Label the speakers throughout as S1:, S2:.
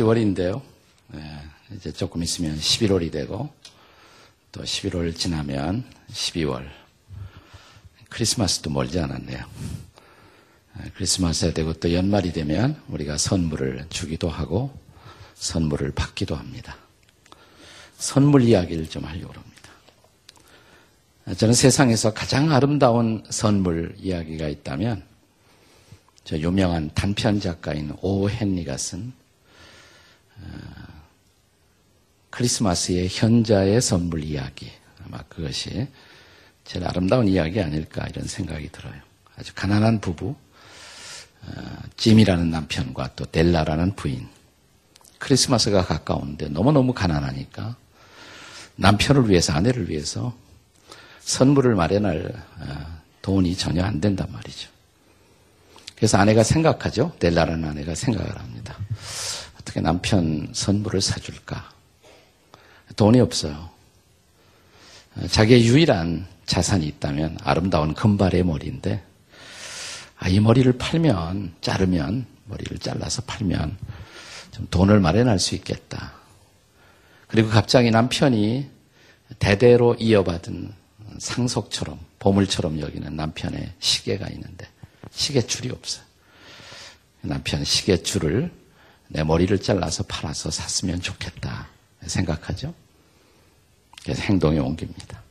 S1: 10월인데요. 이제 조금 있으면 11월이 되고 또 11월 지나면 12월 크리스마스도 멀지 않았네요. 크리스마스가 되고 또 연말이 되면 우리가 선물을 주기도 하고 선물을 받기도 합니다. 선물 이야기를 좀 하려고 합니다. 저는 세상에서 가장 아름다운 선물 이야기가 있다면 저 유명한 단편 작가인 오 헨리가 쓴 어, 크리스마스의 현자의 선물 이야기 아마 그것이 제일 아름다운 이야기 아닐까 이런 생각이 들어요. 아주 가난한 부부 어, 짐이라는 남편과 또 델라라는 부인 크리스마스가 가까운데 너무너무 가난하니까 남편을 위해서 아내를 위해서 선물을 마련할 어, 돈이 전혀 안 된단 말이죠. 그래서 아내가 생각하죠. 델라라는 아내가 생각을 합니다. 어떻게 남편 선물을 사줄까? 돈이 없어요. 자기의 유일한 자산이 있다면 아름다운 금발의 머리인데, 아, 이 머리를 팔면, 자르면, 머리를 잘라서 팔면 좀 돈을 마련할 수 있겠다. 그리고 갑자기 남편이 대대로 이어받은 상속처럼, 보물처럼 여기는 남편의 시계가 있는데, 시계줄이 없어요. 남편 시계줄을 내 머리를 잘라서 팔아서 샀으면 좋겠다 생각하죠. 그래서 행동에 옮깁니다.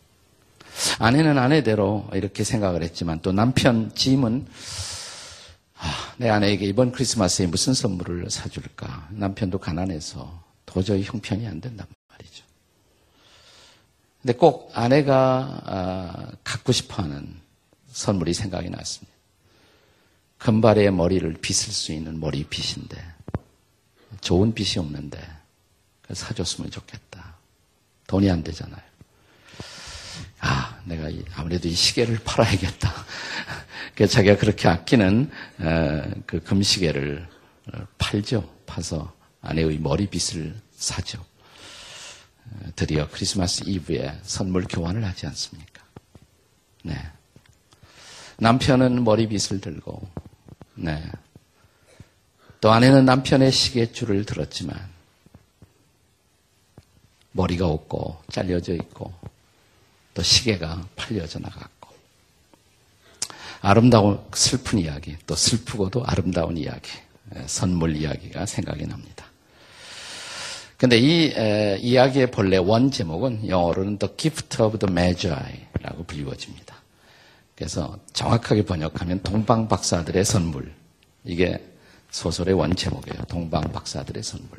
S1: 아내는 아내대로 이렇게 생각을 했지만 또 남편 짐은 아, 내 아내에게 이번 크리스마스에 무슨 선물을 사줄까? 남편도 가난해서 도저히 형편이 안 된단 말이죠. 근데 꼭 아내가 아, 갖고 싶어하는 선물이 생각이 났습니다. 금발의 머리를 빗을 수 있는 머리빗인데 좋은 빗이 없는데 사줬으면 좋겠다. 돈이 안 되잖아요. 아, 내가 아무래도 이 시계를 팔아야겠다. 그래서 자기가 그렇게 아끼는 어, 그 금시계를 어, 팔죠. 파서 아내의 머리빗을 사죠. 어, 드디어 크리스마스 이브에 선물 교환을 하지 않습니까? 네. 남편은 머리빗을 들고 네. 또 아내는 남편의 시계줄을 들었지만 머리가 없고 잘려져 있고 또 시계가 팔려져 나갔고 아름다운 슬픈 이야기 또 슬프고도 아름다운 이야기 예, 선물 이야기가 생각이 납니다. 근데 이 에, 이야기의 본래 원 제목은 영어로는 The Gift of the Magi라고 불리워집니다. 그래서 정확하게 번역하면 동방 박사들의 선물. 이게 소설의 원제목이에요. 동방 박사들의 선물.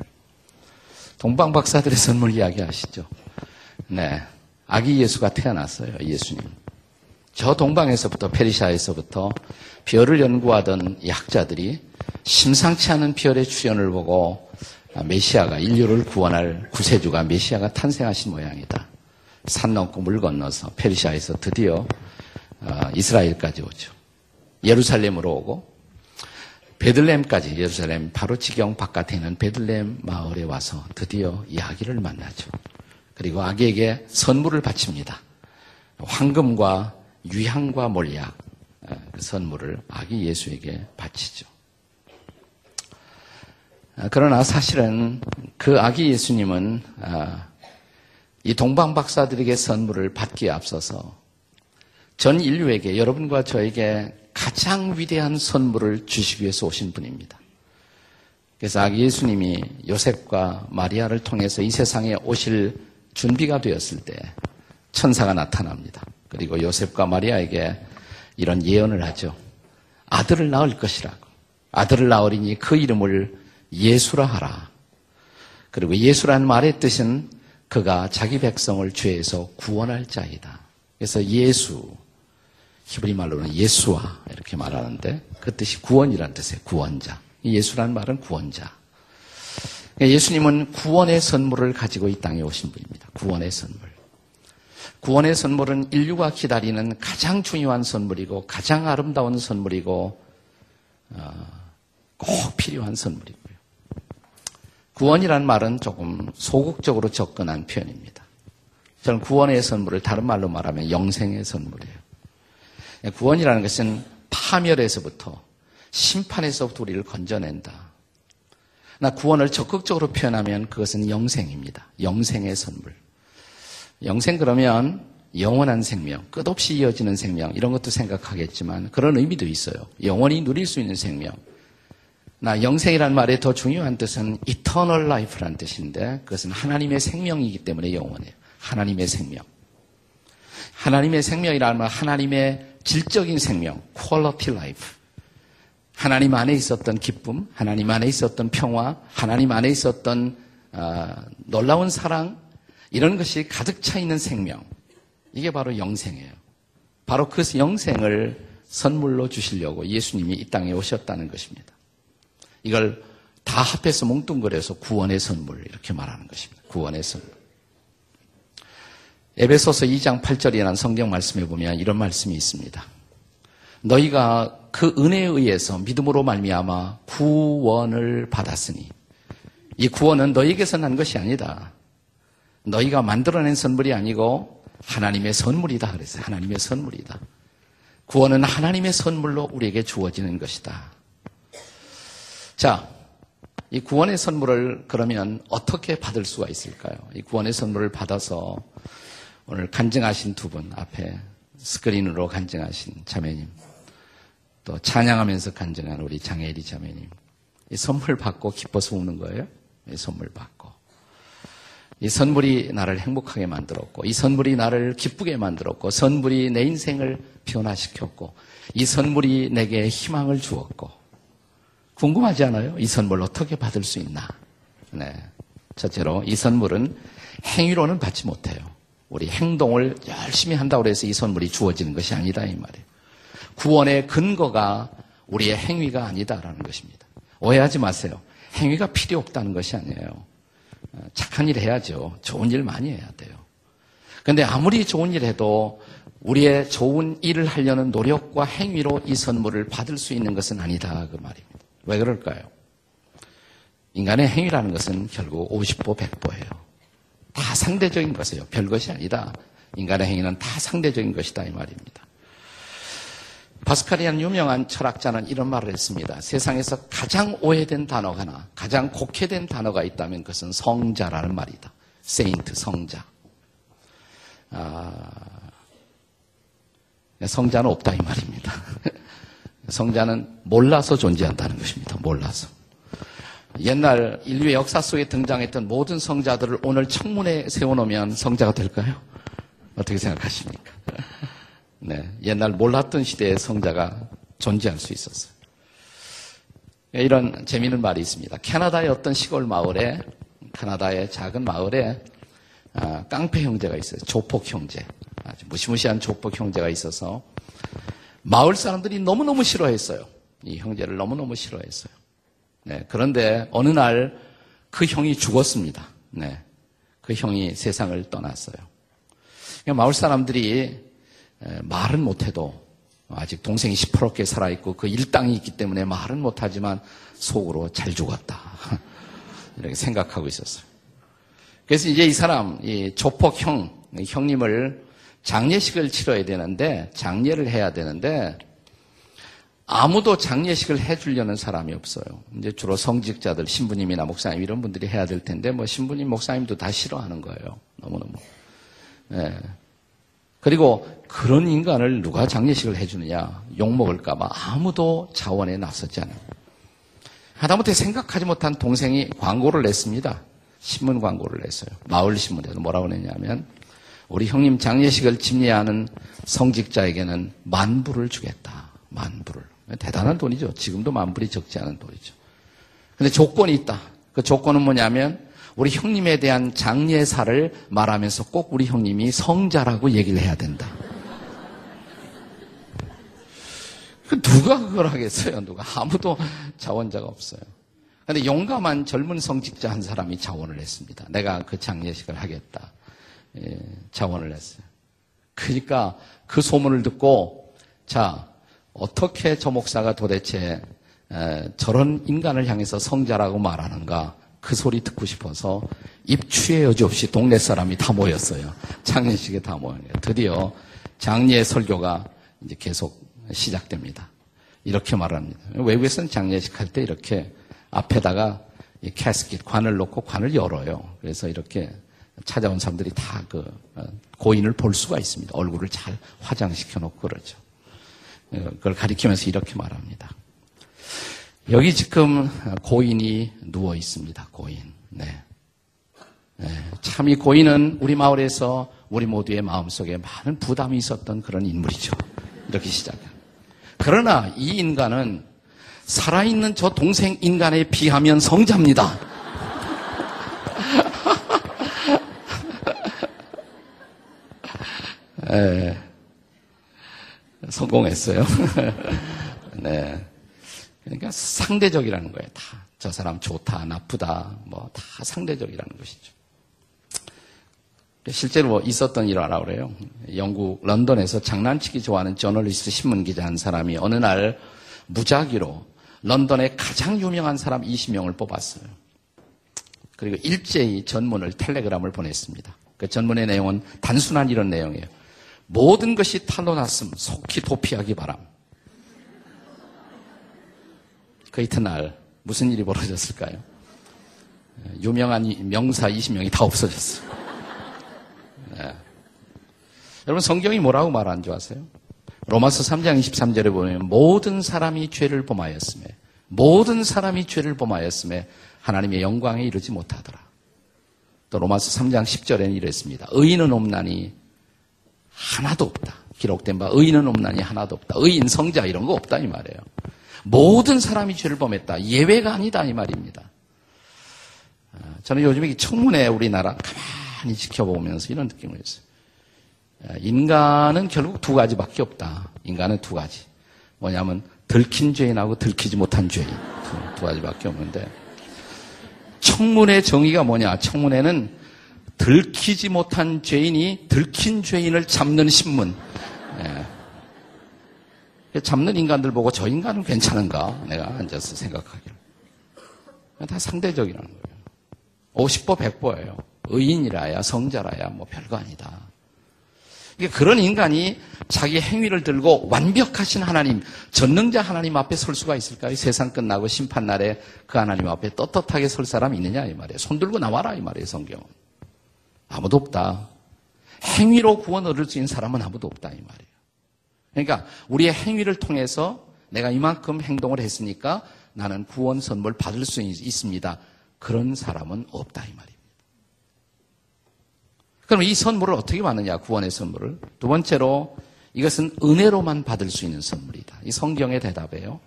S1: 동방 박사들의 선물 이야기 아시죠? 네. 아기 예수가 태어났어요. 예수님. 저 동방에서부터 페리샤에서부터 별을 연구하던 약자들이 심상치 않은 별의 출현을 보고 메시아가 인류를 구원할 구세주가 메시아가 탄생하신 모양이다. 산 넘고 물 건너서 페리샤에서 드디어 어, 이스라엘까지 오죠. 예루살렘으로 오고 베들렘까지 예루살렘 바로 지경 바깥에 있는 베들렘 마을에 와서 드디어 이 아기를 만나죠. 그리고 아기에게 선물을 바칩니다. 황금과 유향과 몰약 어, 그 선물을 아기 예수에게 바치죠. 어, 그러나 사실은 그 아기 예수님은 이 동방 박사들에게 선물을 받기에 앞서서 전 인류에게 여러분과 저에게 가장 위대한 선물을 주시기 위해서 오신 분입니다. 그래서 아기 예수님이 요셉과 마리아를 통해서 이 세상에 오실 준비가 되었을 때 천사가 나타납니다. 그리고 요셉과 마리아에게 이런 예언을 하죠. 아들을 낳을 것이라고. 아들을 낳으리니 그 이름을 예수라 하라. 그리고 예수란 말의 뜻은 그가 자기 백성을 죄에서 구원할 자이다. 그래서 예수, 히브리 말로는 예수와 이렇게 말하는데 그 뜻이 구원이라는 뜻이에요. 구원자. 예수라는 말은 구원자. 그러니까 예수님은 구원의 선물을 가지고 이 땅에 오신 분입니다. 구원의 선물. 구원의 선물은 인류가 기다리는 가장 중요한 선물이고 가장 아름다운 선물이고 어, 꼭 필요한 선물이고요. 구원이라는 말은 조금 소극적으로 접근한 표현입니다. 저는 구원의 선물을 다른 말로 말하면 영생의 선물이에요. 구원이라는 것은 파멸에서부터 심판에서부터 우리를 건져낸다. 나 구원을 적극적으로 표현하면 그것은 영생입니다. 영생의 선물. 영생 그러면 영원한 생명, 끝없이 이어지는 생명, 이런 것도 생각하겠지만 그런 의미도 있어요. 영원히 누릴 수 있는 생명. 나 영생이라는 말의 더 중요한 뜻은 eternal life라는 뜻인데 그것은 하나님의 생명이기 때문에 영원해요. 하나님의 생명. 하나님의 생명이라는 말 하나님의 질적인 생명, quality life. 하나님 안에 있었던 기쁨, 하나님 안에 있었던 평화, 하나님 안에 있었던 어, 놀라운 사랑 이런 것이 가득 차 있는 생명. 이게 바로 영생이에요. 바로 그 영생을 선물로 주시려고 예수님이 이 땅에 오셨다는 것입니다. 이걸 다 합해서 뭉뚱그려서 구원의 선물 이렇게 말하는 것입니다. 구원의 선물. 에베소서 2장 8절이라는 성경 말씀에 보면 이런 말씀이 있습니다. 너희가 그 은혜에 의해서 믿음으로 말미암아 구원을 받았으니 이 구원은 너희에게서 난 것이 아니다. 너희가 만들어낸 선물이 아니고 하나님의 선물이다 그랬어요. 하나님의 선물이다. 구원은 하나님의 선물로 우리에게 주어지는 것이다. 자, 이 구원의 선물을 그러면 어떻게 받을 수가 있을까요? 이 구원의 선물을 받아서 오늘 간증하신 두 분 앞에 스크린으로 간증하신 자매님 또 찬양하면서 간증한 우리 장혜리 자매님. 이 선물 받고 기뻐서 우는 거예요. 이 선물 받고. 이 선물이 나를 행복하게 만들었고, 이 선물이 나를 기쁘게 만들었고, 선물이 내 인생을 변화시켰고, 이 선물이 내게 희망을 주었고, 궁금하지 않아요? 이 선물 어떻게 받을 수 있나? 네. 첫째로, 이 선물은 행위로는 받지 못해요. 우리 행동을 열심히 한다고 해서 이 선물이 주어지는 것이 아니다, 이 말이에요. 구원의 근거가 우리의 행위가 아니다라는 것입니다. 오해하지 마세요. 행위가 필요 없다는 것이 아니에요. 어, 착한 일 해야죠. 좋은 일 많이 해야 돼요. 근데 아무리 좋은 일 해도 우리의 좋은 일을 하려는 노력과 행위로 이 선물을 받을 수 있는 것은 아니다. 그 말입니다. 왜 그럴까요? 인간의 행위라는 것은 결국 50보, 100보예요. 다 상대적인 것이에요. 별것이 아니다. 인간의 행위는 다 상대적인 것이다. 이 말입니다. 바스칼이라는 유명한 철학자는 이런 말을 했습니다. 세상에서 가장 오해된 단어가 하나, 가장 곡해된 단어가 있다면 그것은 성자라는 말이다. 세인트, 성자. 아, 성자는 없다 이 말입니다. 성자는 몰라서 존재한다는 것입니다. 몰라서. 옛날 인류의 역사 속에 등장했던 모든 성자들을 오늘 청문회에 세워놓으면 성자가 될까요? 어떻게 생각하십니까? 네, 옛날 몰랐던 시대의 성자가 존재할 수 있었어요. 이런 재미있는 말이 있습니다. 캐나다의 어떤 시골 마을에, 캐나다의 작은 마을에 아, 깡패 형제가 있어요. 조폭 형제. 아주 무시무시한 조폭 형제가 있어서 마을 사람들이 너무너무 싫어했어요. 이 형제를 너무너무 싫어했어요. 네, 그런데 어느 날 그 형이 죽었습니다. 네, 그 형이 세상을 떠났어요. 마을 사람들이 말은 못해도 아직 동생이 시퍼렇게 살아있고 그 일당이 있기 때문에 말은 못하지만 속으로 잘 죽었다. 이렇게 생각하고 있었어요. 그래서 이제 이 사람, 이 조폭 형, 형님을 장례식을 치러야 되는데, 장례를 해야 되는데, 아무도 장례식을 해주려는 사람이 없어요. 이제 주로 성직자들, 신부님이나 목사님 이런 분들이 해야 될 텐데, 뭐 신부님, 목사님도 다 싫어하는 거예요. 너무너무. 네. 그리고 그런 인간을 누가 장례식을 해주느냐 욕먹을까봐 아무도 자원에 나섰지 않아요. 하다못해 생각하지 못한 동생이 광고를 냈습니다. 신문 광고를 냈어요. 마을 신문에서 뭐라고 냈냐면 우리 형님 장례식을 집례하는 성직자에게는 만불을 주겠다. 만불을. 대단한 돈이죠. 지금도 만불이 적지 않은 돈이죠. 근데 조건이 있다. 그 조건은 뭐냐면 우리 형님에 대한 장례사를 말하면서 꼭 우리 형님이 성자라고 얘기를 해야 된다. 그 누가 그걸 하겠어요? 누가 아무도 자원자가 없어요. 근데 용감한 젊은 성직자 한 사람이 자원을 했습니다. 내가 그 장례식을 하겠다. 예, 자원을 했어요. 그러니까 그 소문을 듣고 자 어떻게 저 목사가 도대체 에, 저런 인간을 향해서 성자라고 말하는가 그 소리 듣고 싶어서 입추의 여지 없이 동네 사람이 다 모였어요. 장례식에 다 모여요. 드디어 장례 설교가 이제 계속 시작됩니다. 이렇게 말합니다. 외국에서는 장례식 할 때 이렇게 앞에다가 이 캐스킷 관을 놓고 관을 열어요. 그래서 이렇게 찾아온 사람들이 다 그 고인을 볼 수가 있습니다. 얼굴을 잘 화장시켜 놓고 그러죠. 어, 그걸 가리키면서 이렇게 말합니다. 여기 지금 고인이 누워 있습니다. 고인. 네. 네. 참 이 고인은 우리 마을에서 우리 모두의 마음속에 많은 부담이 있었던 그런 인물이죠. 이렇게 시작해요. 그러나 이 인간은 살아있는 저 동생 인간에 비하면 성자입니다. 에, 성공했어요. 네. 그러니까 상대적이라는 거예요. 다. 저 사람 좋다, 나쁘다, 뭐 다 상대적이라는 것이죠. 실제로 있었던 일화라 그래요. 영국 런던에서 장난치기 좋아하는 저널리스트 신문 기자 한 사람이 어느 날 무작위로 런던의 가장 유명한 사람 20명을 뽑았어요. 그리고 일제히 전문을 텔레그램을 보냈습니다. 그 전문의 내용은 단순한 이런 내용이에요. 모든 것이 탄로 났음 속히 도피하기 바람. 그 이튿날 무슨 일이 벌어졌을까요? 유명한 명사 20명이 다 없어졌어요. 네. 여러분 성경이 뭐라고 말하는 줄 아세요? 로마서 3장 23절에 보면 모든 사람이 죄를 범하였음에 모든 사람이 죄를 범하였음에 하나님의 영광에 이르지 못하더라. 또 로마서 3장 10절에는 이랬습니다. 의인은 없나니 하나도 없다. 기록된 바 의인은 없나니 하나도 없다. 의인 성자 이런 거 없다 이 말이에요. 모든 사람이 죄를 범했다. 예외가 아니다 이 말입니다. 아, 저는 요즘에 청문회 우리나라 가만히 지켜보면서 이런 느낌을 했어요. 아, 인간은 결국 두 가지밖에 없다. 인간은 두 가지. 뭐냐면 들킨 죄인하고 들키지 못한 죄인. 두, 두 가지밖에 없는데 청문회 정의가 뭐냐? 청문회는 들키지 못한 죄인이 들킨 죄인을 잡는 신문. 예. 잡는 인간들 보고 저 인간은 괜찮은가? 내가 앉아서 생각하기를. 다 상대적이라는 거예요. 50보 100보예요. 의인이라야 성자라야 뭐 별거 아니다. 그런 인간이 자기 행위를 들고 완벽하신 하나님, 전능자 하나님 앞에 설 수가 있을까요? 세상 끝나고 심판날에 그 하나님 앞에 떳떳하게 설 사람 있느냐 이 말이에요. 손 들고 나와라 이 말이에요 성경은. 아무도 없다. 행위로 구원 얻을 수 있는 사람은 아무도 없다 이 말이에요. 그러니까 우리의 행위를 통해서 내가 이만큼 행동을 했으니까 나는 구원 선물 받을 수 있습니다. 그런 사람은 없다 이 말입니다. 그럼 이 선물을 어떻게 받느냐? 구원의 선물을. 두 번째로 이것은 은혜로만 받을 수 있는 선물이다. 이 성경의 대답이에요.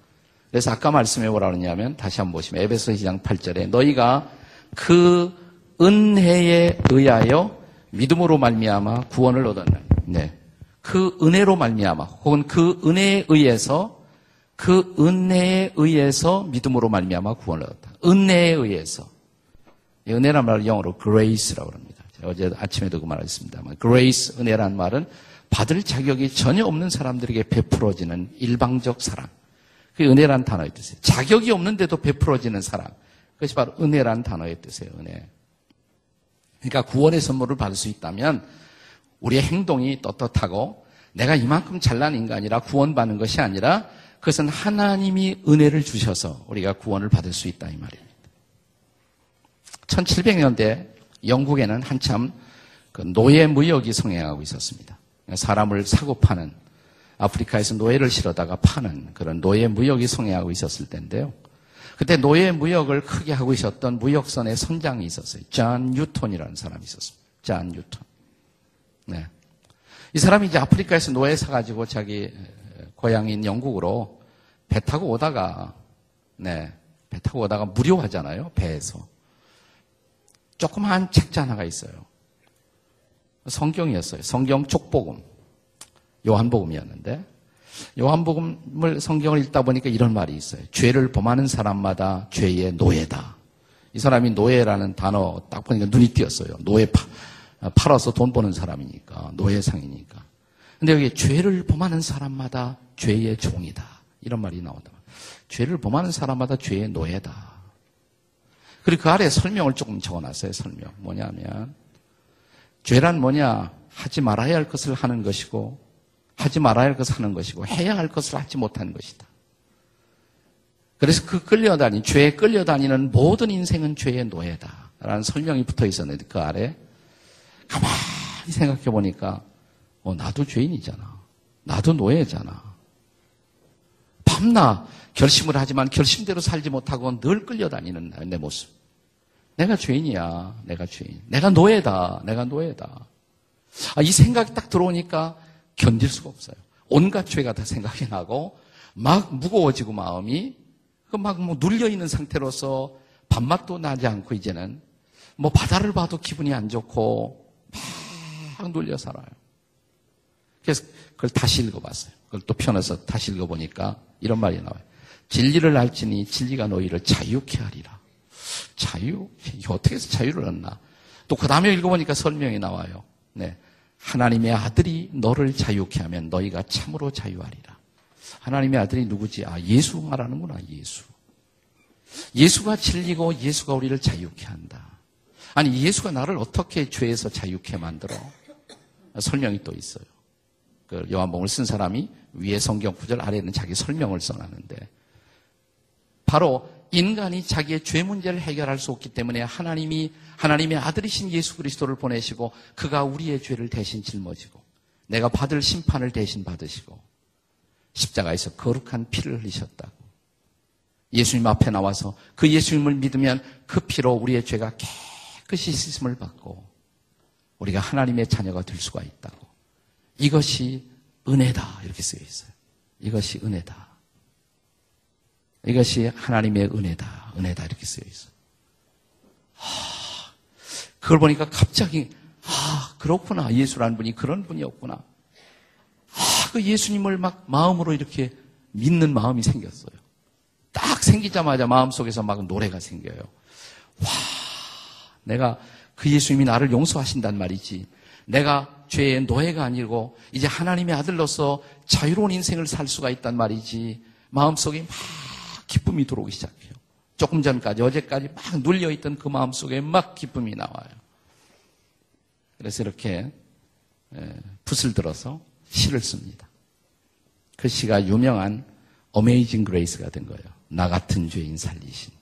S1: 그래서 아까 말씀해 뭐라 그러냐면 다시 한번 보시면 에베소 2장 8절에 너희가 그 은혜에 의하여 믿음으로 말미암아 구원을 얻었나. 네. 그 은혜로 말미암아 혹은 그 은혜에 의해서 그 은혜에 의해서 믿음으로 말미암아 구원을 얻었다. 은혜에 의해서. 은혜란 말을 영어로 grace라고 합니다. 어제 아침에도 그 말했습니다만 grace 은혜란 말은 받을 자격이 전혀 없는 사람들에게 베풀어지는 일방적 사랑. 그 은혜란 단어의 뜻이에요. 자격이 없는데도 베풀어지는 사랑. 그것이 바로 은혜란 단어의 뜻이에요. 은혜. 그러니까 구원의 선물을 받을 수 있다면 우리의 행동이 떳떳하고 내가 이만큼 잘난 인간이라 구원받는 것이 아니라 그것은 하나님이 은혜를 주셔서 우리가 구원을 받을 수 있다 이 말입니다. 1700년대 영국에는 한참 그 노예 무역이 성행하고 있었습니다. 사람을 사고 파는 아프리카에서 노예를 실어다가 파는 그런 노예 무역이 성행하고 있었을 때인데요. 그때 노예 무역을 크게 하고 있었던 무역선의 선장이 있었어요. 잔 뉴턴이라는 사람이 있었습니다. 잔 뉴턴. 네. 이 사람이 이제 아프리카에서 노예 사가지고 자기 고향인 영국으로 배 타고 오다가, 네. 배 타고 오다가 무료하잖아요. 배에서. 조그마한 책자 하나가 있어요. 성경이었어요. 성경 족복음. 요한복음이었는데 요한복음을 성경을 읽다 보니까 이런 말이 있어요. 죄를 범하는 사람마다 죄의 노예다. 이 사람이 노예라는 단어 딱 보니까 눈이 띄었어요. 노예 파, 팔아서 돈 버는 사람이니까 노예상이니까. 근데 여기 죄를 범하는 사람마다 죄의 종이다. 이런 말이 나온다. 죄를 범하는 사람마다 죄의 노예다. 그리고 그 아래 설명을 조금 적어놨어요. 설명 뭐냐면 죄란 뭐냐 하지 말아야 할 것을 하는 것이고 하지 말아야 할 것을 하는 것이고 해야 할 것을 하지 못하는 것이다. 그래서 그 끌려다니, 죄에 끌려다니는 모든 인생은 죄의 노예다. 라는 설명이 붙어 있었는데 그 아래 가만히 생각해 보니까 어, 나도 죄인이잖아. 나도 노예잖아. 밤낮 결심을 하지만 결심대로 살지 못하고 늘 끌려다니는 내 모습. 내가 죄인이야. 내가 죄인. 내가 노예다. 내가 노예다. 아, 이 생각이 딱 들어오니까 견딜 수가 없어요. 온갖 죄가 다 생각이 나고 막 무거워지고 마음이 막 뭐 눌려 있는 상태로서 밥맛도 나지 않고 이제는 뭐 바다를 봐도 기분이 안 좋고 막 눌려 살아요. 그래서 그걸 다시 읽어봤어요. 그걸 또 펴내서 다시 읽어보니까 이런 말이 나와요. 진리를 알지니 진리가 너희를 자유케 하리라. 자유? 어떻게 해서 자유를 얻나? 또 그 다음에 읽어보니까 설명이 나와요. 네. 하나님의 아들이 너를 자유케 하면 너희가 참으로 자유하리라. 하나님의 아들이 누구지? 아, 예수 말하는구나, 예수. 예수가 진리고 예수가 우리를 자유케 한다. 아니, 예수가 나를 어떻게 죄에서 자유케 만들어? 설명이 또 있어요. 그 요한복음을 쓴 사람이 위에 성경 구절 아래에는 자기 설명을 써놨는데 바로 인간이 자기의 죄 문제를 해결할 수 없기 때문에 하나님이 하나님의 아들이신 예수 그리스도를 보내시고 그가 우리의 죄를 대신 짊어지고 내가 받을 심판을 대신 받으시고 십자가에서 거룩한 피를 흘리셨다고. 예수님 앞에 나와서 그 예수님을 믿으면 그 피로 우리의 죄가 깨끗이 씻음을 받고 우리가 하나님의 자녀가 될 수가 있다고. 이것이 은혜다. 이렇게 쓰여 있어요. 이것이 은혜다. 이것이 하나님의 은혜다. 은혜다. 이렇게 쓰여 있어요. 하, 그걸 보니까 갑자기, 아, 그렇구나. 예수라는 분이 그런 분이었구나. 아, 그 예수님을 막 마음으로 이렇게 믿는 마음이 생겼어요. 딱 생기자마자 마음속에서 막 노래가 생겨요. 와, 내가 그 예수님이 나를 용서하신단 말이지. 내가 죄의 노예가 아니고 이제 하나님의 아들로서 자유로운 인생을 살 수가 있단 말이지. 마음속에 막 기쁨이 들어오기 시작해요. 조금 전까지 어제까지 막 눌려있던 그 마음속에 막 기쁨이 나와요. 그래서 이렇게 붓을 들어서 시를 씁니다. 그 시가 유명한 어메이징 그레이스가 된 거예요. 나 같은 죄인 살리신.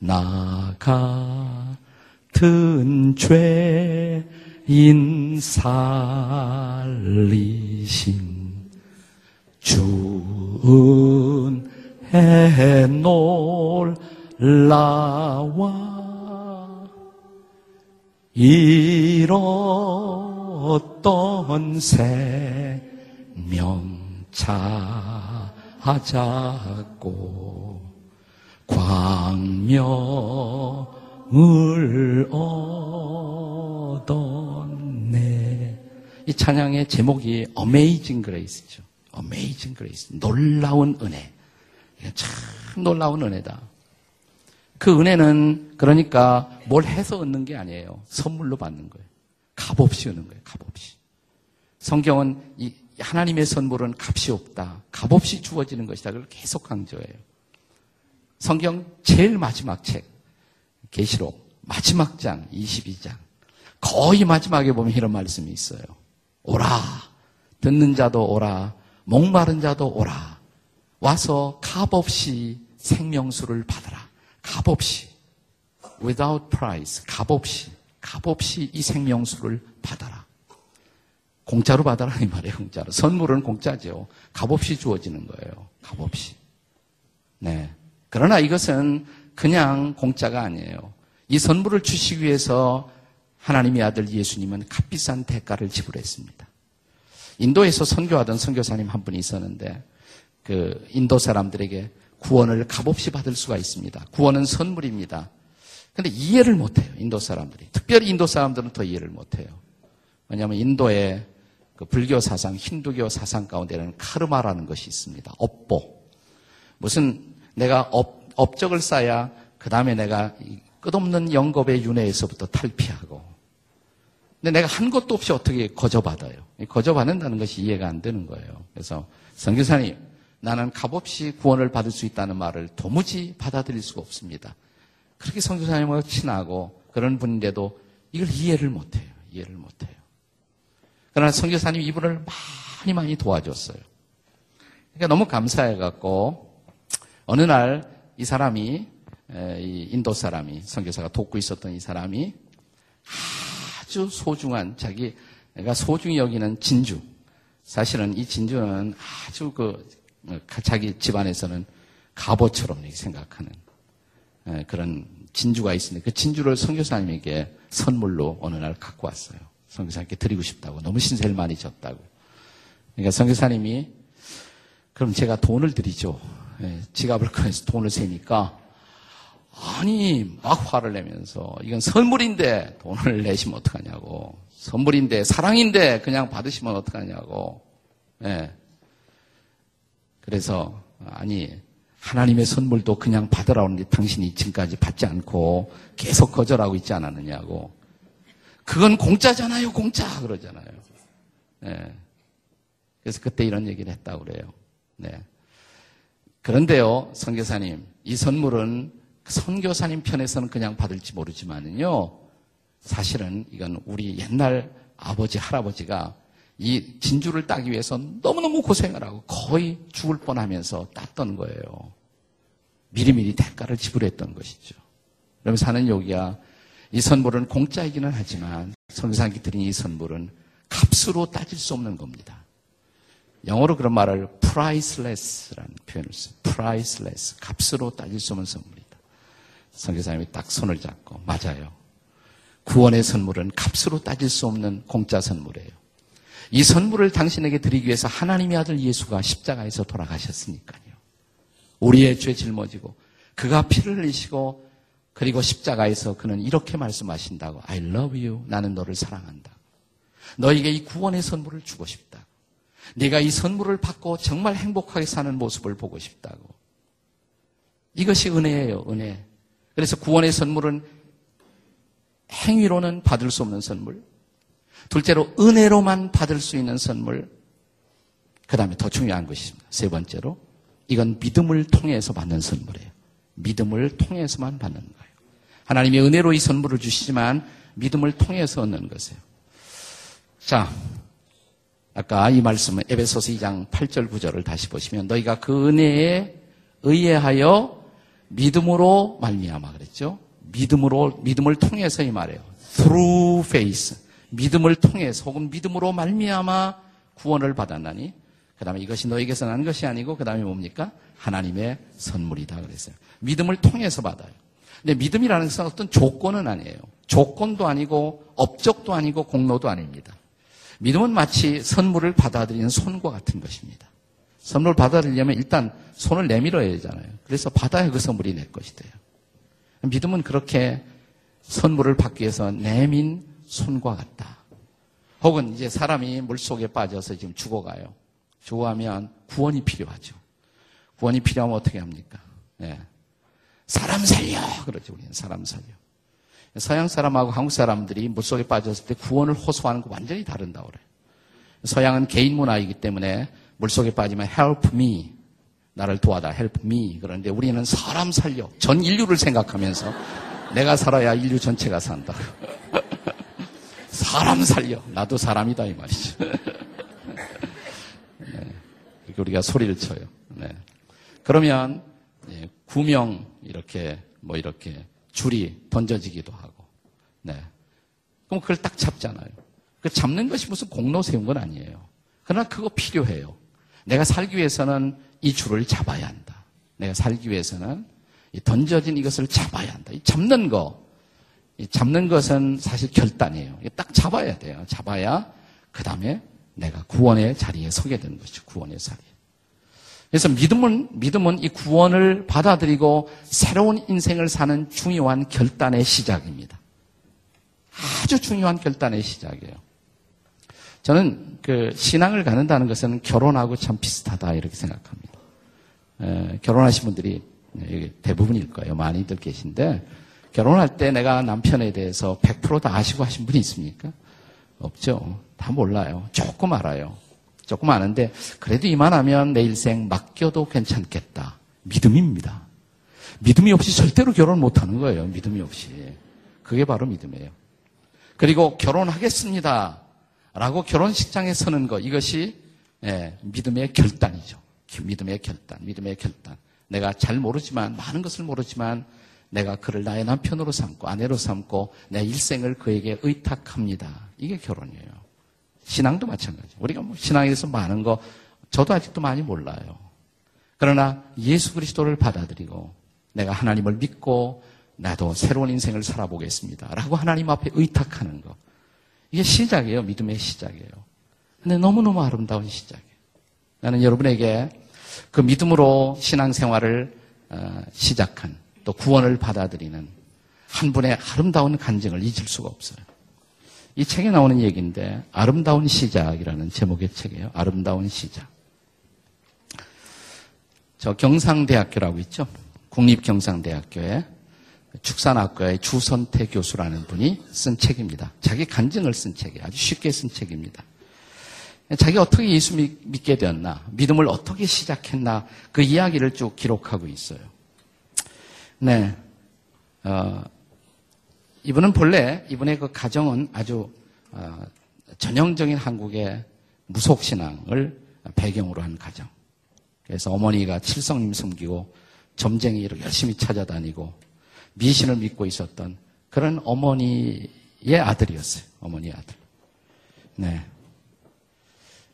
S1: 나 같은 죄인 살리신 주은 해 놀라와 잃었던 생명 찾았고 광명을 얻었네. 이 찬양의 제목이 Amazing Grace죠. Amazing Grace. 놀라운 은혜. 참 놀라운 은혜다. 그 은혜는 그러니까 뭘 해서 얻는 게 아니에요. 선물로 받는 거예요. 값없이 얻는 거예요. 값없이. 성경은 이 하나님의 선물은 값이 없다. 값없이 주어지는 것이다. 그걸 계속 강조해요. 성경 제일 마지막 책, 계시록 마지막 장 22장. 거의 마지막에 보면 이런 말씀이 있어요. 오라. 듣는 자도 오라. 목마른 자도 오라. 와서 값없이 생명수를 받아라. 값없이. without price. 값없이. 값없이 이 생명수를 받아라. 공짜로 받아라 이 말이에요. 공짜로. 선물은 공짜죠. 값없이 주어지는 거예요. 값없이. 네. 그러나 이것은 그냥 공짜가 아니에요. 이 선물을 주시기 위해서 하나님의 아들 예수님은 값비싼 대가를 지불했습니다. 인도에서 선교하던 선교사님 한 분이 있었는데 그 인도 사람들에게 구원을 값없이 받을 수가 있습니다. 구원은 선물입니다. 근데 이해를 못해요. 인도 사람들이. 특별히 인도 사람들은 더 이해를 못해요. 왜냐하면 인도에 그 불교 사상, 힌두교 사상 가운데는 카르마라는 것이 있습니다. 업보. 무슨 내가 업, 업적을 쌓아야 그 다음에 내가 끝없는 영겁의 윤회에서부터 탈피하고. 근데 내가 한 것도 없이 어떻게 거저받아요? 거저받는다는 것이 이해가 안 되는 거예요. 그래서 성교사님, 나는 값없이 구원을 받을 수 있다는 말을 도무지 받아들일 수가 없습니다. 그렇게 성교사님과 친하고 그런 분인데도 이걸 이해를 못해요. 이해를 못해요. 그러나 성교사님 이분을 많이 많이 도와줬어요. 그러니까 너무 감사해갖고 어느 날 이 사람이 이 인도 사람이 선교사가 돕고 있었던 이 사람이 아주 소중한 자기가 소중히 여기는 진주. 사실은 이 진주는 아주 그 어, 자기 집안에서는 갑옷처럼 생각하는 그런 진주가 있는데 그 진주를 선교사님에게 선물로 어느 날 갖고 왔어요. 선교사님께 드리고 싶다고 너무 신세를 많이 졌다고. 그러니까 선교사님이 그럼 제가 돈을 드리죠. 지갑을 꺼내서 돈을 세니까 아니 막 화를 내면서 이건 선물인데 돈을 내시면 어떡하냐고 선물인데 사랑인데 그냥 받으시면 어떡하냐고 예. 그래서 아니 하나님의 선물도 그냥 받으라 오는데 당신이 지금까지 받지 않고 계속 거절하고 있지 않았느냐고 그건 공짜잖아요 공짜 그러잖아요 예. 그래서 그때 이런 얘기를 했다고 그래요 네. 그런데요 선교사님 이 선물은 선교사님 편에서는 그냥 받을지 모르지만은요, 사실은 이건 우리 옛날 아버지, 할아버지가 이 진주를 따기 위해서 너무너무 고생을 하고 거의 죽을 뻔 하면서 땄던 거예요. 미리미리 대가를 지불했던 것이죠. 그러면 사는 여기야 이 선물은 공짜이기는 하지만 선교사님께 드린 이 선물은 값으로 따질 수 없는 겁니다. 영어로 그런 말을 priceless라는 표현을 써요. priceless. 값으로 따질 수 없는 선물이. 선교사님이 딱 손을 잡고 맞아요. 구원의 선물은 값으로 따질 수 없는 공짜 선물이에요. 이 선물을 당신에게 드리기 위해서 하나님의 아들 예수가 십자가에서 돌아가셨으니까요. 우리의 죄 짊어지고 그가 피를 흘리시고 그리고 십자가에서 그는 이렇게 말씀하신다고 I love you. 나는 너를 사랑한다. 너에게 이 구원의 선물을 주고 싶다. 네가 이 선물을 받고 정말 행복하게 사는 모습을 보고 싶다고. 이것이 은혜예요, 은혜. 그래서 구원의 선물은 행위로는 받을 수 없는 선물. 둘째로 은혜로만 받을 수 있는 선물. 그 다음에 더 중요한 것이 있습니다. 세 번째로 이건 믿음을 통해서 받는 선물이에요. 믿음을 통해서만 받는 거예요. 하나님의 은혜로 이 선물을 주시지만 믿음을 통해서 얻는 것이에요. 자, 아까 이 말씀은 에베소서 2장 8절 9절을 다시 보시면 너희가 그 은혜에 의해하여 믿음으로 말미암아 그랬죠. 믿음으로 믿음을 통해서 이 말이에요. Through faith. 믿음을 통해서 혹은 믿음으로 말미암아 구원을 받았나니 그 다음에 이것이 너에게서 난 것이 아니고 그 다음에 뭡니까? 하나님의 선물이다 그랬어요. 믿음을 통해서 받아요. 근데 믿음이라는 것은 어떤 조건은 아니에요. 조건도 아니고 업적도 아니고 공로도 아닙니다. 믿음은 마치 선물을 받아들이는 손과 같은 것입니다. 선물 받아들이려면 일단 손을 내밀어야 되잖아요. 그래서 받아야 그 선물이 내 것이 돼요. 믿음은 그렇게 선물을 받기 위해서 내민 손과 같다. 혹은 이제 사람이 물 속에 빠져서 지금 죽어가요. 죽어가면 구원이 필요하죠. 구원이 필요하면 어떻게 합니까? 네. 사람 살려! 그러죠, 우리는 사람 살려. 서양 사람하고 한국 사람들이 물속에 빠졌을 때 구원을 호소하는 거 완전히 다른다고 그래요. 서양은 개인 문화이기 때문에 물속에 빠지면 help me. 나를 도와다. help me. 그런데 우리는 사람 살려. 전 인류를 생각하면서 내가 살아야 인류 전체가 산다. 사람 살려. 나도 사람이다. 이 말이죠. 네. 이렇게 우리가 소리를 쳐요. 네. 그러면 네. 구명 이렇게 뭐 이렇게 줄이 던져지기도 하고. 네. 그럼 그걸 딱 잡잖아요. 그 잡는 것이 무슨 공로 세운 건 아니에요. 그러나 그거 필요해요. 내가 살기 위해서는 이 줄을 잡아야 한다. 내가 살기 위해서는 던져진 이것을 잡아야 한다. 이 잡는 거, 이 잡는 것은 사실 결단이에요. 딱 잡아야 돼요. 잡아야 그 다음에 내가 구원의 자리에 서게 되는 것이죠. 구원의 자리에. 그래서 믿음은, 믿음은 이 구원을 받아들이고 새로운 인생을 사는 중요한 결단의 시작입니다. 아주 중요한 결단의 시작이에요. 저는 그 신앙을 갖는다는 것은 결혼하고 참 비슷하다 이렇게 생각합니다. 에, 결혼하신 분들이 대부분일 거예요. 많이들 계신데 결혼할 때 내가 남편에 대해서 100%다 아시고 하신 분이 있습니까? 없죠. 다 몰라요. 조금 알아요. 조금 아는데 그래도 이만하면 내 일생 맡겨도 괜찮겠다. 믿음입니다. 믿음이 없이 절대로 결혼 못 하는 거예요. 믿음이 없이. 그게 바로 믿음이에요. 그리고 결혼하겠습니다. 라고 결혼식장에 서는 것, 이것이 예, 믿음의 결단이죠. 믿음의 결단, 믿음의 결단. 내가 잘 모르지만, 많은 것을 모르지만, 내가 그를 나의 남편으로 삼고, 아내로 삼고, 내 일생을 그에게 의탁합니다. 이게 결혼이에요. 신앙도 마찬가지. 우리가 뭐 신앙에 대해서 많은 거, 저도 아직도 많이 몰라요. 그러나 예수 그리스도를 받아들이고, 내가 하나님을 믿고, 나도 새로운 인생을 살아보겠습니다. 라고 하나님 앞에 의탁하는 거. 이게 시작이에요. 믿음의 시작이에요. 근데 너무너무 아름다운 시작이에요. 나는 여러분에게 그 믿음으로 신앙생활을 어, 시작한 또 구원을 받아들이는 한 분의 아름다운 간증을 잊을 수가 없어요. 이 책에 나오는 얘기인데 아름다운 시작이라는 제목의 책이에요. 아름다운 시작. 저 경상대학교라고 있죠. 국립경상대학교에 축산학과의 주선태 교수라는 분이 쓴 책입니다. 자기 간증을 쓴 책이에요. 아주 쉽게 쓴 책입니다. 자기 어떻게 예수 믿게 되었나, 믿음을 어떻게 시작했나, 그 이야기를 쭉 기록하고 있어요. 네. 어, 이분은 본래, 이분의 그 가정은 아주, 어, 전형적인 한국의 무속신앙을 배경으로 한 가정. 그래서 어머니가 칠성님 섬기고, 점쟁이를 열심히 찾아다니고, 미신을 믿고 있었던 그런 어머니의 아들이었어요. 어머니의 아들. 네.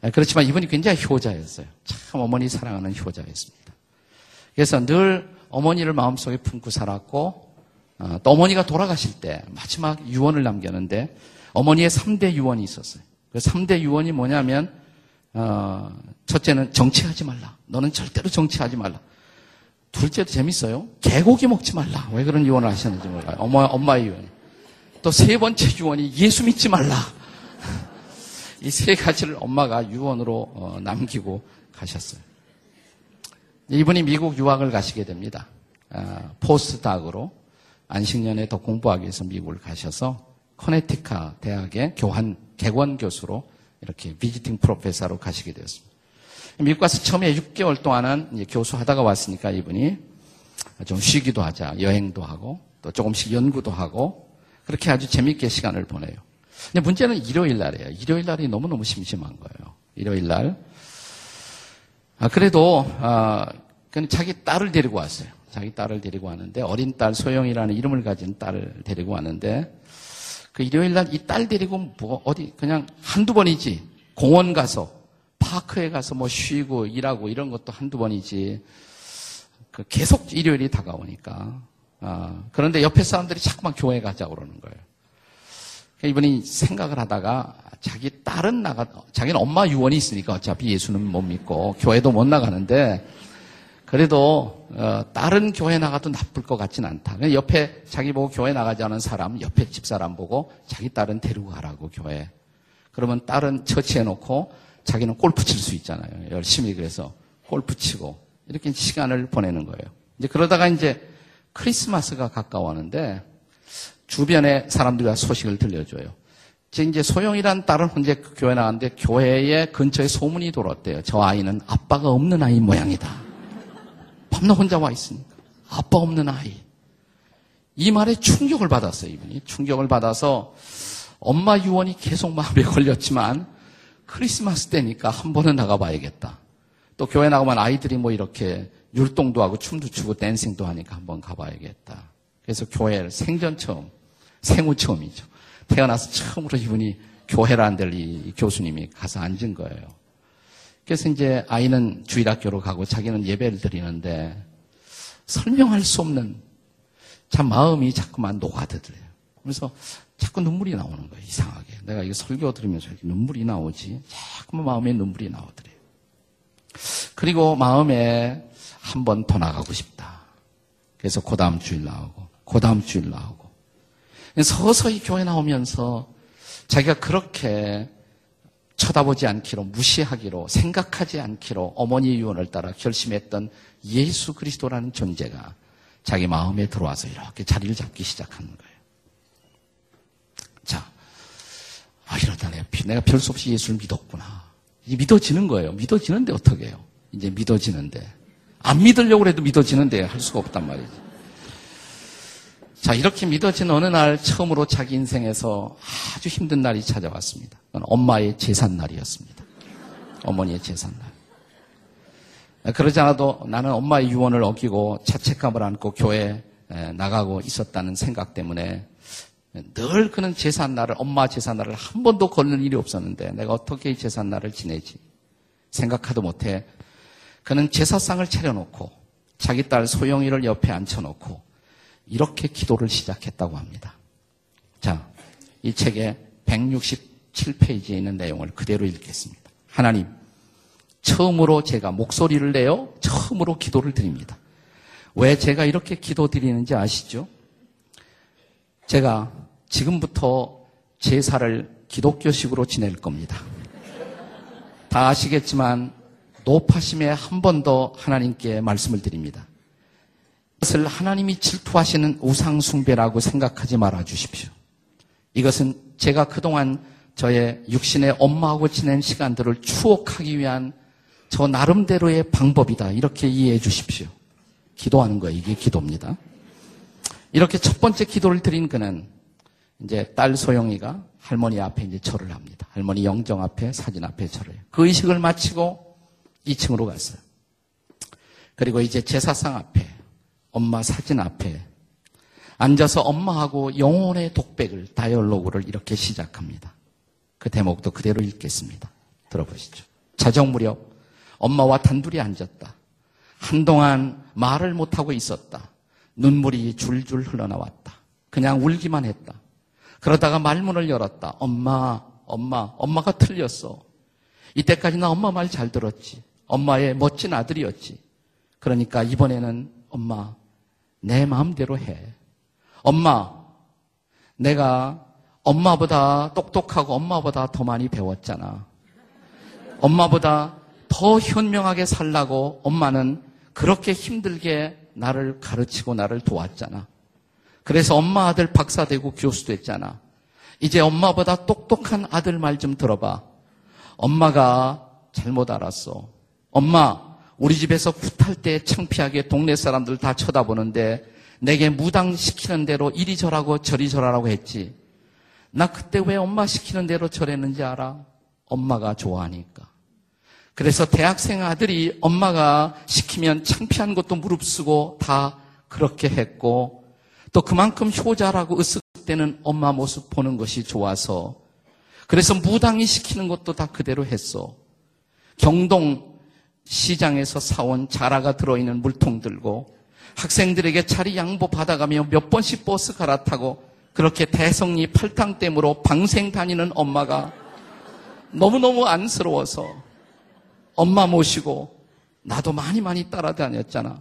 S1: 아, 그렇지만 이분이 굉장히 효자였어요. 참 어머니 사랑하는 효자였습니다. 그래서 늘 어머니를 마음속에 품고 살았고 어, 또 어머니가 돌아가실 때 마지막 유언을 남겼는데 어머니의 3대 유언이 있었어요. 그 3대 유언이 뭐냐면 어, 첫째는 정치하지 말라. 너는 절대로 정치하지 말라. 둘째도 재밌어요. 개고기 먹지 말라. 왜 그런 유언을 하셨는지 몰라요. 엄마, 엄마의 유언. 또세 번째 유언이 예수 믿지 말라. 이 세 가지를 엄마가 유언으로 어, 남기고 가셨어요. 이분이 미국 유학을 가시게 됩니다. 아, 포스닥으로 안식년에 더 공부하기 위해서 미국을 가셔서 커네티카 대학의 교환 개원 교수로 이렇게 비지팅 프로페서로 가시게 되었습니다. 미국 가서 처음에 6개월 동안은 교수하다가 왔으니까 이분이 좀 쉬기도 하자, 여행도 하고, 또 조금씩 연구도 하고, 그렇게 아주 재밌게 시간을 보내요. 근데 문제는 일요일 날이에요. 일요일 날이 너무너무 심심한 거예요. 일요일 날. 아, 그래도, 아, 자기 딸을 데리고 왔어요. 자기 딸을 데리고 왔는데, 어린 딸 소영이라는 이름을 가진 딸을 데리고 왔는데, 그 일요일 날 이 딸 데리고 뭐, 어디, 그냥 한두 번이지, 공원 가서, 파크에 가서 뭐 쉬고 일하고 이런 것도 한두 번이지. 그 계속 일요일이 다가오니까. 아, 그런데 옆에 사람들이 자꾸만 교회 가자고 그러는 거예요. 이분이 생각을 하다가 자기 딸은 나가, 자기는 엄마 유언이 있으니까 어차피 예수는 못 믿고 교회도 못 나가는데 그래도 어, 다른 교회 나가도 나쁠 것 같진 않다. 옆에 자기 보고 교회 나가지 않은 사람, 옆에 집사람 보고 자기 딸은 데리고 가라고 교회. 그러면 딸은 처치해 놓고 자기는 골프 칠 수 있잖아요. 열심히 그래서 골프 치고 이렇게 시간을 보내는 거예요. 이제 그러다가 이제 크리스마스가 가까워하는데 주변에 사람들과 소식을 들려줘요. 이제 소영이란 딸은 혼자 교회 나갔는데 교회에 근처에 소문이 돌았대요. 저 아이는 아빠가 없는 아이 모양이다. 밤낮 혼자 와 있으니까. 아빠 없는 아이. 이 말에 충격을 받았어요, 이분이. 충격을 받아서 엄마 유언이 계속 마음에 걸렸지만 크리스마스 때니까 한 번은 나가봐야겠다. 또 교회 나가면 아이들이 뭐 이렇게 율동도 하고 춤도 추고 댄싱도 하니까 한번 가봐야겠다. 그래서 교회를 생전 처음, 생후 처음이죠. 태어나서 처음으로 이분이 교회를 될이 교수님이 가서 앉은 거예요. 그래서 이제 아이는 주일학교로 가고 자기는 예배를 드리는데 설명할 수 없는 참 마음이 자꾸만 녹아들어요. 그래서 자꾸 눈물이 나오는 거예요. 이상하게. 내가 이거 설교 들으면서 이렇게 눈물이 나오지. 자꾸만 마음에 눈물이 나오더래요. 그리고 마음에 한 번 더 나가고 싶다. 그래서 그 다음 주일 나오고, 그 다음 주일 나오고. 서서히 교회 나오면서 자기가 그렇게 쳐다보지 않기로, 무시하기로, 생각하지 않기로 어머니 유언을 따라 결심했던 예수 그리스도라는 존재가 자기 마음에 들어와서 이렇게 자리를 잡기 시작하는 거예요. 자, 아, 이러다 내가, 내가 별 수 없이 예수를 믿었구나. 이제 믿어지는 거예요. 믿어지는데 어떻게 해요? 이제 믿어지는데. 안 믿으려고 해도 믿어지는데 할 수가 없단 말이지. 자, 이렇게 믿어진 어느 날 처음으로 자기 인생에서 아주 힘든 날이 찾아왔습니다. 엄마의 재산 날이었습니다. 어머니의 재산 날. 그러지 않아도 나는 엄마의 유언을 어기고 자책감을 안고 교회에 나가고 있었다는 생각 때문에 늘 그는 제삿날을 엄마 제삿날을 한 번도 걸는 일이 없었는데 내가 어떻게 이 제삿날을 지내지 생각하도 못해 그는 제사상을 차려놓고 자기 딸 소영이를 옆에 앉혀놓고 이렇게 기도를 시작했다고 합니다. 자, 이 책에 167페이지에 있는 내용을 그대로 읽겠습니다. 하나님, 처음으로 제가 목소리를 내어 처음으로 기도를 드립니다. 왜 제가 이렇게 기도 드리는지 아시죠? 제가 지금부터 제사를 기독교식으로 지낼 겁니다. 다 아시겠지만 높아심에 한 번 더 하나님께 말씀을 드립니다. 이것을 하나님이 질투하시는 우상숭배라고 생각하지 말아 주십시오. 이것은 제가 그동안 저의 육신의 엄마하고 지낸 시간들을 추억하기 위한 저 나름대로의 방법이다. 이렇게 이해해 주십시오. 기도하는 거예요. 이게 기도입니다. 이렇게 첫 번째 기도를 드린 그는 이제 딸 소영이가 할머니 앞에 이제 절을 합니다. 할머니 영정 앞에 사진 앞에 절을 해요. 그 의식을 마치고 2층으로 갔어요. 그리고 이제 제사상 앞에 엄마 사진 앞에 앉아서 엄마하고 영혼의 독백을 다이얼로그를 이렇게 시작합니다. 그 대목도 그대로 읽겠습니다. 들어보시죠. 자정 무렵 엄마와 단둘이 앉았다. 한동안 말을 못하고 있었다. 눈물이 줄줄 흘러나왔다. 그냥 울기만 했다. 그러다가 말문을 열었다. 엄마, 엄마, 엄마가 틀렸어. 이때까지 나 엄마 말 잘 들었지. 엄마의 멋진 아들이었지. 그러니까 이번에는 엄마, 내 마음대로 해. 엄마, 내가 엄마보다 똑똑하고 엄마보다 더 많이 배웠잖아. 엄마보다 더 현명하게 살라고 엄마는 그렇게 힘들게 나를 가르치고 나를 도왔잖아. 그래서 엄마 아들 박사 되고 교수 됐잖아. 이제 엄마보다 똑똑한 아들 말 좀 들어봐. 엄마가 잘못 알았어. 엄마, 우리 집에서 굿할 때 창피하게 동네 사람들 다 쳐다보는데 내게 무당시키는 대로 이리 저라고 저리 저라라고 했지. 나 그때 왜 엄마 시키는 대로 저랬는지 알아? 엄마가 좋아하니까. 그래서 대학생 아들이 엄마가 시키면 창피한 것도 무릅쓰고 다 그렇게 했고 또 그만큼 효자라고 으쓱대는 엄마 모습 보는 것이 좋아서 그래서 무당이 시키는 것도 다 그대로 했어. 경동 시장에서 사온 자라가 들어있는 물통 들고 학생들에게 자리 양보 받아가며 몇 번씩 버스 갈아타고 그렇게 대성리 팔당댐으로 방생 다니는 엄마가 너무너무 안쓰러워서 엄마 모시고 나도 많이 많이 따라다녔잖아.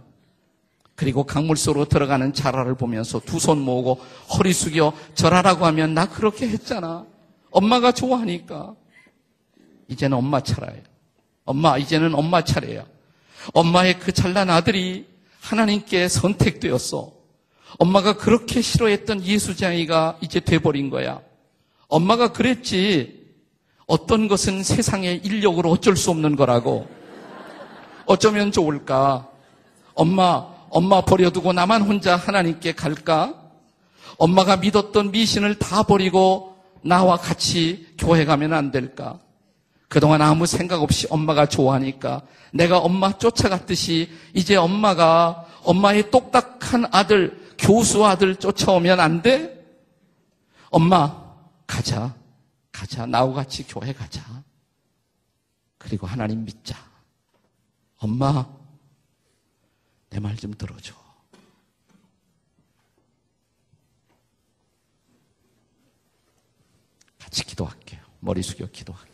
S1: 그리고 강물 속으로 들어가는 자라를 보면서 두 손 모으고 허리 숙여 절하라고 하면 나 그렇게 했잖아. 엄마가 좋아하니까. 이제는 엄마 차례예요. 엄마, 이제는 엄마 차례야. 엄마의 그 잘난 아들이 하나님께 선택되었어. 엄마가 그렇게 싫어했던 예수장이가 이제 돼버린 거야. 엄마가 그랬지. 어떤 것은 세상의 인력으로 어쩔 수 없는 거라고. 어쩌면 좋을까? 엄마, 엄마 버려두고 나만 혼자 하나님께 갈까? 엄마가 믿었던 미신을 다 버리고 나와 같이 교회 가면 안 될까? 그동안 아무 생각 없이 엄마가 좋아하니까 내가 엄마 쫓아갔듯이 이제 엄마가 엄마의 똑딱한 아들, 교수 아들 쫓아오면 안 돼? 엄마, 가자. 가자. 나하고 같이 교회 가자. 그리고 하나님 믿자. 엄마, 내 말 좀 들어줘. 같이 기도할게요. 머리 숙여 기도할게요.